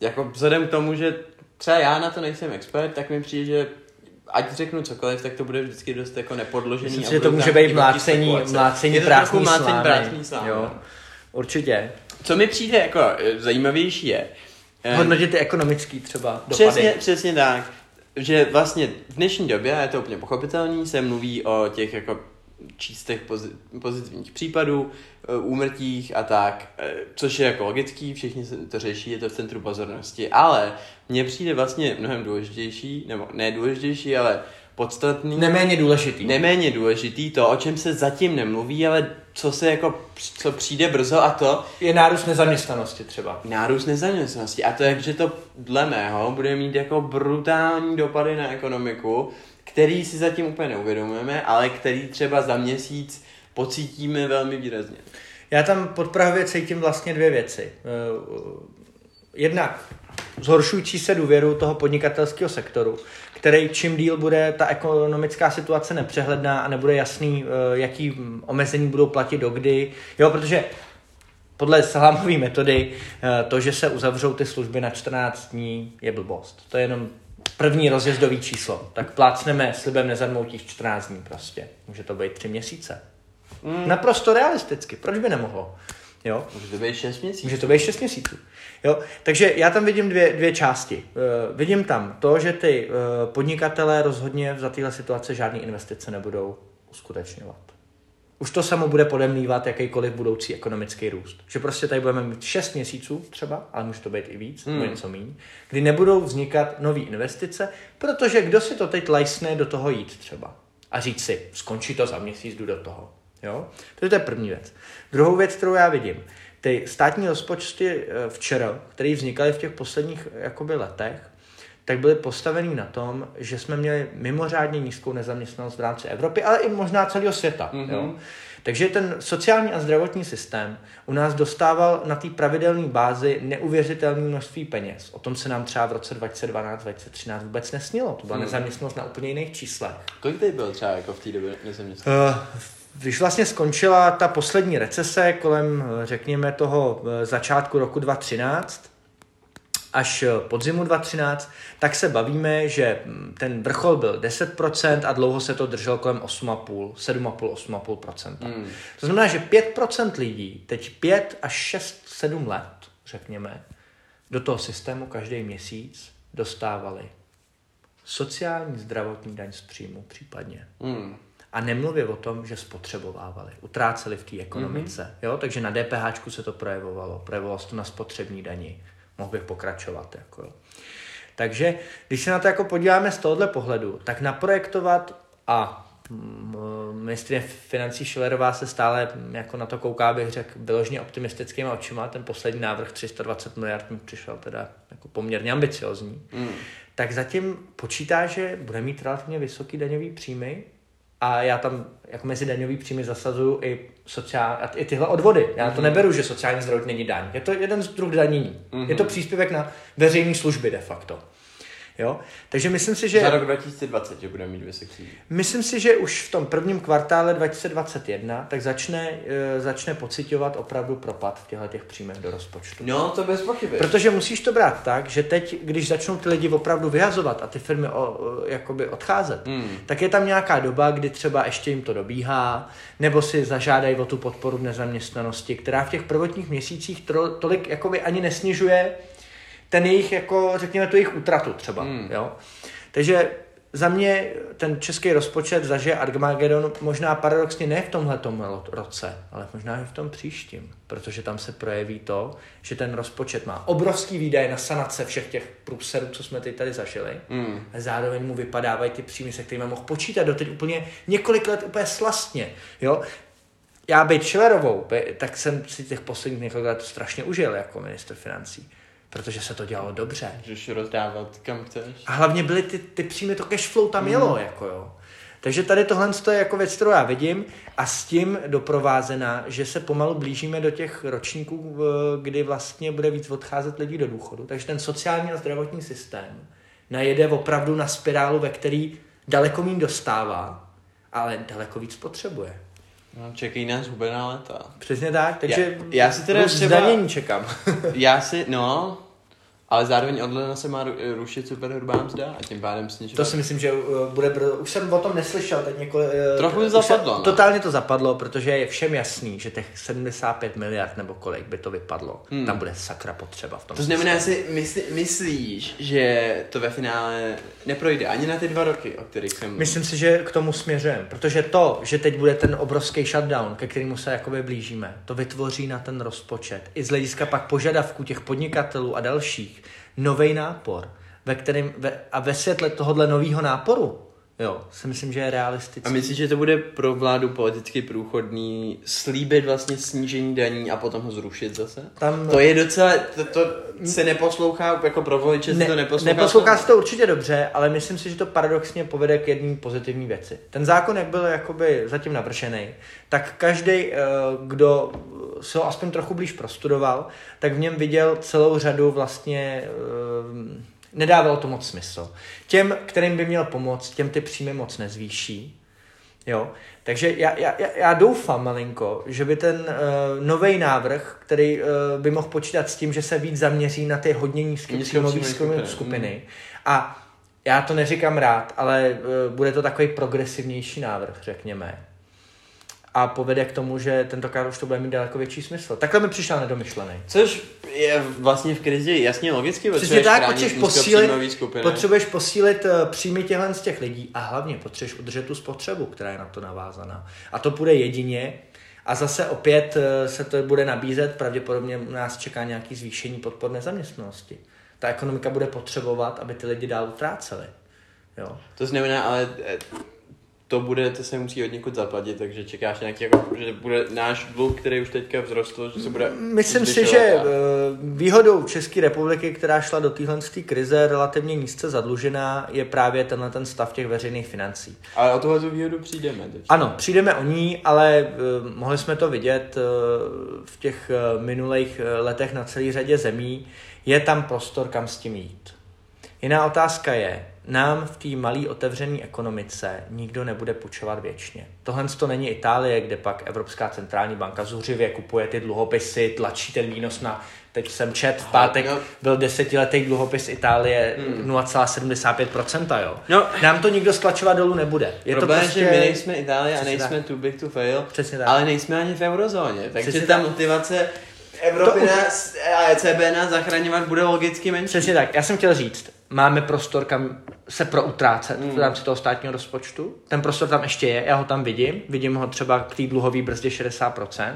Jako vzhledem k tomu, že třeba já na to nejsem expert, tak mi přijde, že ať řeknu cokoliv, tak to bude vždycky dost jako nepodložený. Myslím, že to může být mlácení, mlácení prázdný mlácení prázdný slám. Jo. No. Určitě. Co mi přijde jako eh, zajímavější je, eh, Hodnotit ty ekonomický třeba dopady. Přesně, přesně tak že vlastně v dnešní době, a je to úplně pochopitelný, se mluví o těch jako čístech pozitivních případů, e, úmrtích a tak, e, což je jako logický, všichni to řeší, je to v centru pozornosti, ale mně přijde vlastně mnohem důležitější, nebo ne důležitější, ale podstatný. Neméně důležitý. Neméně důležitý, to, o čem se zatím nemluví, ale co se jako, co přijde brzo a to... Je nárůst nezaměstnanosti třeba. Nárůst nezaměstnanosti a to je, že to dle mého bude mít jako brutální dopady na ekonomiku, který si zatím úplně neuvědomujeme, ale který třeba za měsíc pocítíme velmi výrazně. Já tam pod Prahově cítím vlastně dvě věci. Eh, jednak zhoršující se důvěru toho podnikatelského sektoru, který čím díl bude ta ekonomická situace nepřehledná a nebude jasný, eh, jaký omezení budou platit dokdy. Jo, protože podle salámové metody eh, to, že se uzavřou ty služby na 14 dní, je blbost. To je jenom první rozjezdový číslo. Tak plácneme slibem nezadmoutích 14 dní prostě. Může to být tři měsíce. Mm. Naprosto realisticky. Proč by nemohlo? Jo? Může to být 6 měsíců. Může to být 6 měsíců. Jo? Takže já tam vidím dvě, dvě části. Uh, vidím tam to, že ty uh, podnikatelé rozhodně za téhle situace žádné investice nebudou uskutečňovat. Už to samo bude podemlívat jakýkoliv budoucí ekonomický růst. Že prostě tady budeme mít 6 měsíců třeba, ale může to být i víc, hmm. nebo něco méně, kdy nebudou vznikat nové investice, protože kdo si to teď lajsne do toho jít třeba a říct si, skončí to za měsíc, jdu do toho. Jo? To je první věc. Druhou věc, kterou já vidím, ty státní rozpočty eh, včera, které vznikaly v těch posledních jakoby, letech, tak byly postavený na tom, že jsme měli mimořádně nízkou nezaměstnanost v rámci Evropy, ale i možná celého světa. Mm-hmm. Jo? Takže ten sociální a zdravotní systém u nás dostával na té pravidelné bázi neuvěřitelné množství peněz. O tom se nám třeba v roce 2012-2013 vůbec nesnilo. To byla mm. nezaměstnanost na úplně jiných číslech. Kolik tady byl třeba jako v té době nezaměstnanost? Uh, když vlastně skončila ta poslední recese kolem, řekněme, toho eh, začátku roku 2013, až eh, podzimu 2013, tak se bavíme, že hm, ten vrchol byl 10% a dlouho se to drželo kolem 8,5, 7,5, 8,5%. Hmm. To znamená, že 5% lidí teď 5 až 6, 7 let, řekněme, do toho systému každý měsíc dostávali sociální zdravotní daň z příjmu případně. Hmm. A nemluvě o tom, že spotřebovávali, utráceli v té ekonomice. Mm-hmm. Jo? Takže na DPH se to projevovalo, projevovalo se to na spotřební dani. Mohl bych pokračovat. Jako. Takže když se na to jako podíváme z tohohle pohledu, tak naprojektovat a ministrině financí Schillerová se stále jako na to kouká, bych řekl, vyloženě optimistickýma očima. Ten poslední návrh 320 miliard mi přišel teda jako poměrně ambiciozní. Mm. Tak zatím počítá, že bude mít relativně vysoký daňový příjmy a já tam jako mezi daňový příjmy zasazuju i, sociál, i tyhle odvody. Já to mm. neberu, že sociální zdravotní není daň. Je to jeden z druh daní. Mm. Je to příspěvek na veřejné služby de facto. Jo? Takže myslím si, že... Za rok 2020, že bude mít vysoký. Myslím si, že už v tom prvním kvartále 2021 tak začne, uh, začne pocitovat opravdu propad v těchto těch příjmech do rozpočtu. No, to bez pochyby. Protože musíš to brát tak, že teď, když začnou ty lidi opravdu vyhazovat a ty firmy o, o, jakoby odcházet, hmm. tak je tam nějaká doba, kdy třeba ještě jim to dobíhá, nebo si zažádají o tu podporu v nezaměstnanosti, která v těch prvotních měsících to, tolik jakoby ani nesnižuje ten jejich, jako, řekněme, tu jejich útratu třeba, hmm. jo. Takže za mě ten český rozpočet zažije Armageddon možná paradoxně ne v tomhle roce, ale možná i v tom příštím, protože tam se projeví to, že ten rozpočet má obrovský výdaje na sanace všech těch průserů, co jsme teď tady zažili, mm. a zároveň mu vypadávají ty příjmy, se kterými mohl počítat doteď úplně několik let úplně slastně. Jo? Já být Schillerovou, tak jsem si těch posledních několik let strašně užil jako minister financí protože se to dělalo dobře. Můžeš rozdávat kam chceš. A hlavně byly ty, ty příjmy, to cash flow tam jelo, mm. jako jo. Takže tady tohle je jako věc, kterou já vidím a s tím doprovázená, že se pomalu blížíme do těch ročníků, kdy vlastně bude víc odcházet lidí do důchodu. Takže ten sociální a zdravotní systém najede opravdu na spirálu, ve který daleko méně dostává, ale daleko víc potřebuje. No, čekají nás hubená léta. Přesně tak, takže já, já si teda třeba... Zdanění čekám. já si, <laughs> no, ale zároveň od se má rušit superhrubá mzda a tím pádem snižovat. To si myslím, že uh, bude brzo. Už jsem o tom neslyšel teď několik... Uh, Trochu zapadlo. no. Totálně to zapadlo, protože je všem jasný, že těch 75 miliard nebo kolik by to vypadlo, hmm. tam bude sakra potřeba v tom. To znamená, si myslí, myslíš, že to ve finále neprojde ani na ty dva roky, o kterých jsem... Myslím si, že k tomu směřujeme, protože to, že teď bude ten obrovský shutdown, ke kterému se jakoby blížíme, to vytvoří na ten rozpočet. I z hlediska pak požadavků těch podnikatelů a dalších, nový nápor, ve kterém, ve, a ve světle tohohle nového náporu, jo, si myslím, že je realistický. A myslíš, že to bude pro vládu politicky průchodný slíbit vlastně snížení daní a potom ho zrušit zase? Tam... To je docela, to, to se neposlouchá, jako pro voliče ne, se to neposlouchá. Neposlouchá se to určitě dobře, ale myslím si, že to paradoxně povede k jedné pozitivní věci. Ten zákon, jak byl jakoby zatím navršený, tak každý, eh, kdo se ho aspoň trochu blíž prostudoval, tak v něm viděl celou řadu vlastně eh, nedávalo to moc smysl. Těm, kterým by měl pomoct, těm ty příjmy moc nezvýší. Jo? Takže já, já, já doufám malinko, že by ten uh, eh, nový návrh, který uh, by mohl počítat s tím, že se víc zaměří na ty hodně nízké příjmové skupiny, skupiny. Mm. A já to neříkám rád, ale uh, bude to takový progresivnější návrh, řekněme a povede k tomu, že tentokrát už to bude mít daleko větší smysl. Takhle mi přišel nedomyšlený. Což je vlastně v krizi jasně logicky. Přesně tak, potřebuješ posílit, potřebuješ posílit uh, příjmy těchhle z těch lidí a hlavně potřebuješ udržet tu spotřebu, která je na to navázaná. A to bude jedině, a zase opět uh, se to bude nabízet, pravděpodobně nás čeká nějaký zvýšení podpor nezaměstnanosti. Ta ekonomika bude potřebovat, aby ty lidi dál utráceli. Jo. To znamená, ale eh, to bude, to se musí od někud zaplatit, takže čekáš nějaký, jako, že bude náš dluh, který už teďka vzrostl, že se bude Myslím si, že a... Eh, výhodou České republiky, která šla do téhle krize relativně nízce zadlužená, je právě tenhle ten stav těch veřejných financí. Ale o tohle výhodu přijdeme. Teď. Ano, přijdeme o ní, ale uh, mohli jsme to vidět uh, v těch minulých letech na celé řadě zemí. Je tam prostor, kam s tím jít. Jiná otázka je, nám v té malé otevřené ekonomice nikdo nebude půjčovat věčně. Tohle to není Itálie, kde pak Evropská centrální banka zuřivě kupuje ty dluhopisy, tlačí ten výnos na Teď jsem čet, v pátek byl desetiletý dluhopis Itálie hmm. 0,75%, jo. No. Nám to nikdo stlačovat dolů nebude. Je Problém, to prostě... že my nejsme Itálie a nejsme tak. too big to fail, Přesně tak. ale nejsme ani v eurozóně. Takže Přesně ta tak. motivace Evropy to... nás, a ECB nás zachraňovat bude logicky menší. Přesně tak. Já jsem chtěl říct, máme prostor, kam se proutrácet mm. v rámci toho státního rozpočtu. Ten prostor tam ještě je, já ho tam vidím. Vidím ho třeba k té dluhové brzdě 60%.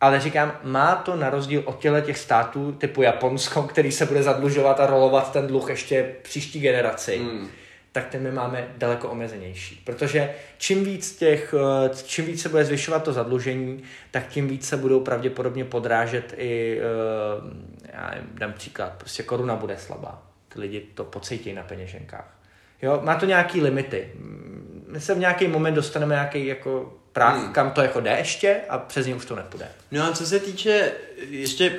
Ale říkám, má to na rozdíl od těle těch států typu Japonsko, který se bude zadlužovat a rolovat ten dluh ještě příští generaci. Mm. tak ten my máme daleko omezenější. Protože čím víc, těch, eh, čím víc se bude zvyšovat to zadlužení, tak tím víc se budou pravděpodobně podrážet i, eh, já nevím, dám příklad, prostě koruna bude slabá. Ty lidi to pocítí na peněženkách. Jo, má to nějaký limity. My se v nějaký moment dostaneme nějaký jako práh, hmm. kam to jako jde ještě a přes něj už to nepůjde. No a co se týče, ještě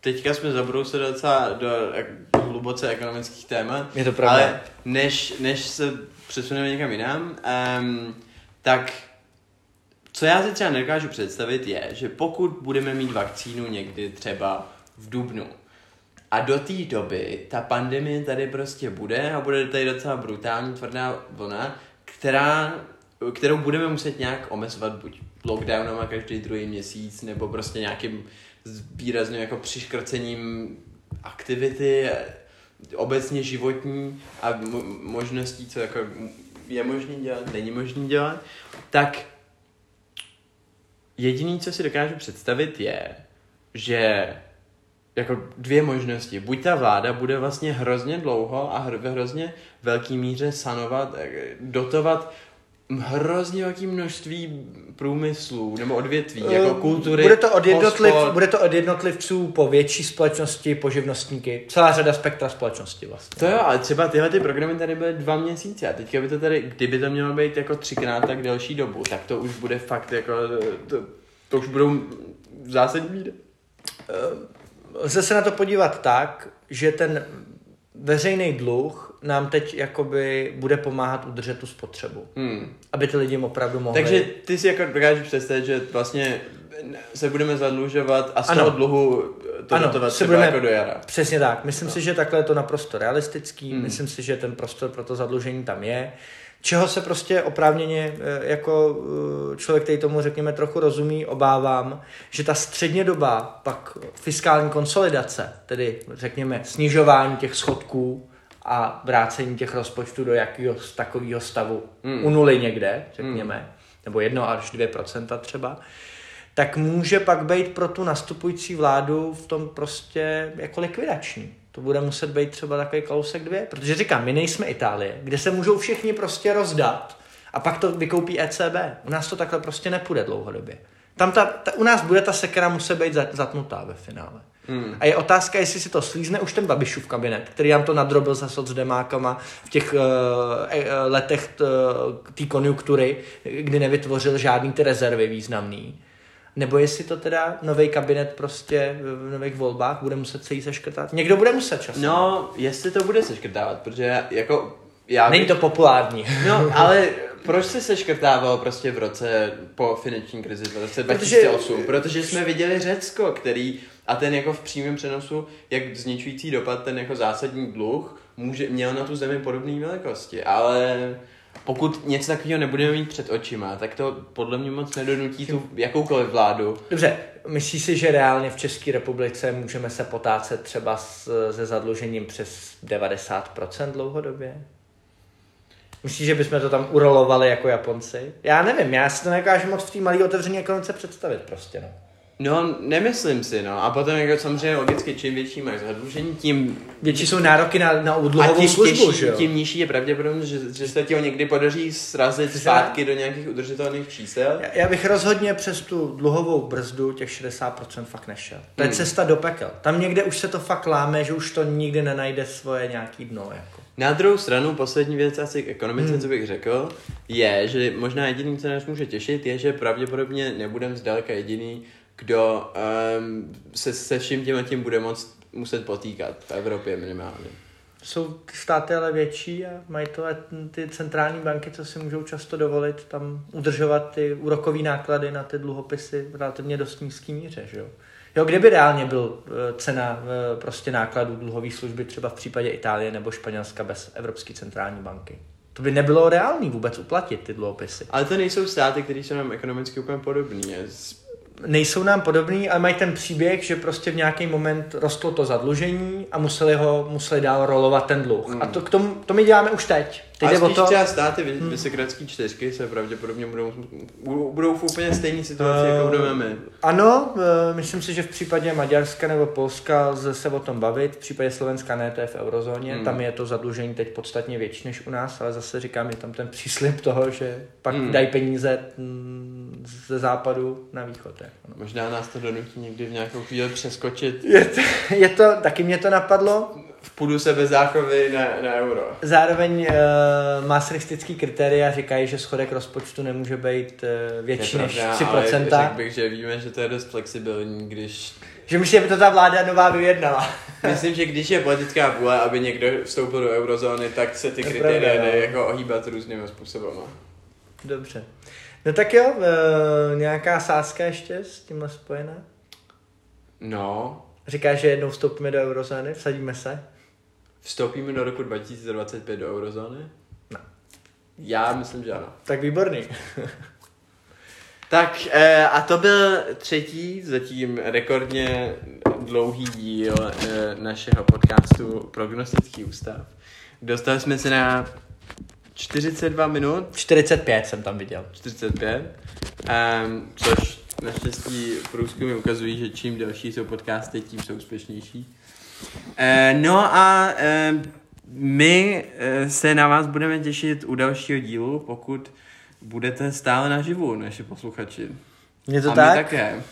teďka jsme zabrousili docela do hluboce ekonomických témat. Je to pravda. Ale než, než se přesuneme někam jinam, um, tak co já si třeba nedokážu představit je, že pokud budeme mít vakcínu někdy třeba v Dubnu a do té doby ta pandemie tady prostě bude a bude tady docela brutální tvrdá vlna, která, kterou budeme muset nějak omezovat buď lockdownem a každý druhý měsíc, nebo prostě nějakým výrazným jako přiškrcením aktivity, obecně životní a možností, co jako je možné dělat, není možné dělat, tak jediný, co si dokážu představit, je, že jako dvě možnosti. Buď ta vláda bude vlastně hrozně dlouho a ve hrozně velký míře sanovat, eh, dotovat hrozně velké množství průmyslů nebo odvětví, uh, jako kultury. Bude to, od jednotliv, bude to od jednotlivců po větší společnosti, po živnostníky, celá řada spektra společnosti vlastně. To jo, ale třeba tyhle ty programy tady byly dva měsíce a teďka by to tady, kdyby to mělo být jako třikrát tak delší dobu, tak to už bude fakt jako, to, to už budou zásadní míry. Lze se na to podívat tak, že ten veřejný dluh nám teď jakoby bude pomáhat udržet tu spotřebu. Hmm. Aby ty lidi opravdu mohli... Takže ty si jako dokážeš představit, že vlastně se budeme zadlužovat a z ano. toho dluhu to ano, dotovat se budeme, jako do jara. Přesně tak. Myslím no. si, že takhle je to naprosto realistický. Hmm. Myslím si, že ten prostor pro to zadlužení tam je čeho se prostě oprávněně eh, jako eh, člověk, který tomu řekněme trochu rozumí, obávám, že ta středně doba pak fiskální konsolidace, tedy řekněme snižování těch schodků a vrácení těch rozpočtů do jakého takového stavu hmm. u nuly někde, řekněme, hmm. nebo jedno až dvě procenta třeba, tak může pak být pro tu nastupující vládu v tom prostě jako likvidační to bude muset být třeba takový kousek dvě, protože říkám, my nejsme Itálie, kde se můžou všichni prostě rozdat a pak to vykoupí ECB. U nás to takhle prostě nepůjde dlouhodobě. Tam ta, ta, u nás bude ta sekera muset být zatnutá ve finále. Hmm. A je otázka, jestli si to slízne už ten Babišův kabinet, který nám to nadrobil za socdemákama v těch uh, letech té konjunktury, kdy nevytvořil žádný ty rezervy významný nebo jestli to teda nový kabinet prostě v nových volbách bude muset se jí seškrtat. Někdo bude muset časem. No, jestli to bude seškrtávat, protože jako já... Není to populární. No, <laughs> ale proč se seškrtávalo prostě v roce po finanční krizi v roce 2008? Protože, protože jsme viděli Řecko, který a ten jako v přímém přenosu, jak zničující dopad ten jako zásadní dluh může, měl na tu zemi podobné velikosti, ale pokud něco takového nebudeme mít před očima, tak to podle mě moc nedonutí tu jakoukoliv vládu. Dobře, myslíš si, že reálně v České republice můžeme se potácet třeba s, se zadlužením přes 90% dlouhodobě? Myslíš, že bychom to tam urolovali jako Japonci? Já nevím, já si to nekážu moc v té malé otevřené ekonomice představit prostě, no. No, nemyslím si, no. A potom jako samozřejmě logicky, čím větší máš zadlužení, tím... Větší jsou nároky na, na dluhovou tím službu, těžší, že jo? Tím nižší je pravděpodobně, že, že se ti ho někdy podaří srazit zpátky do nějakých udržitelných čísel. Já, já bych rozhodně přes tu dluhovou brzdu těch 60% fakt nešel. To je hmm. cesta do pekel. Tam někde už se to fakt láme, že už to nikdy nenajde svoje nějaký dno, jako. Na druhou stranu, poslední věc asi k ekonomice, hmm. co bych řekl, je, že možná jediný, co nás může těšit, je, že pravděpodobně nebudeme zdaleka jediný, kdo um, se se vším tím a tím bude moc muset potýkat v Evropě minimálně. Jsou ty státy ale větší a mají to ty centrální banky, co si můžou často dovolit tam udržovat ty úrokové náklady na ty dluhopisy v relativně dost nízký míře, že jo? Jo, kde by reálně byl eh, cena eh, prostě nákladů dluhové služby třeba v případě Itálie nebo Španělska bez Evropské centrální banky? To by nebylo reálný vůbec uplatit ty dluhopisy. Ale to nejsou státy, které jsou nám ekonomicky úplně podobné nejsou nám podobný, ale mají ten příběh, že prostě v nějaký moment rostlo to zadlužení a museli ho, museli dál rolovat ten dluh. Mm. A to, k tomu, to my děláme už teď. Teď a spíš to, třeba státy vy, Vysegradský čtyřky se pravděpodobně budou, budou, budou v úplně stejné situaci, Eh, jako budeme my. Ano, eh, myslím si, že v případě Maďarska nebo Polska lze se o tom bavit, v případě Slovenska ne, to je v eurozóně, Hmm. tam je to zadlužení teď podstatně větší než u nás, ale zase říkám, je tam ten příslip toho, že pak Hmm. dají peníze mm, ze západu na východ. Jako, no. Možná nás to donutí někdy v nějakou chvíli přeskočit. Je, to, <laughs> je to, taky mě to napadlo, V půdu se bez záchovy na, na euro. zároveň uh, maastrichtický kritéria říkají, že schodek rozpočtu nemůže být uh, větší Je než pravda, 3%. Ale řekl bych, že víme, že to je dost flexibilní, když... Že myslím, že by to ta vláda nová vyjednala. <laughs> Myslím, že když je politická vůle, aby někdo vstoupil do eurozóny, tak se ty kritéria no. jako ohýbat různými způsoby. Dobře. No tak jo, uh, nějaká sázka ještě s tímhle spojená? No, Říkáš, že jednou vstoupíme do eurozóny, vsadíme se? vstoupíme do roku 2025 do eurozóny? Ne. Já myslím, že ano. Tak výborný. <laughs> Tak eh, a to byl třetí, zatím rekordně dlouhý díl eh, našeho podcastu Prognostický ústav. Dostali jsme se na 42 minut, 45 jsem tam viděl. 45, um, což naštěstí průzkumy ukazují, že čím delší jsou podcasty, tím jsou úspěšnější. Eh, no a eh, my eh, se na vás budeme těšit u dalšího dílu, pokud budete stále naživu, naši posluchači. Je to a tak? my také.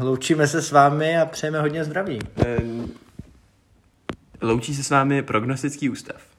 Loučíme se s vámi a přejeme hodně zdraví. Eh, loučí se s vámi prognostický ústav.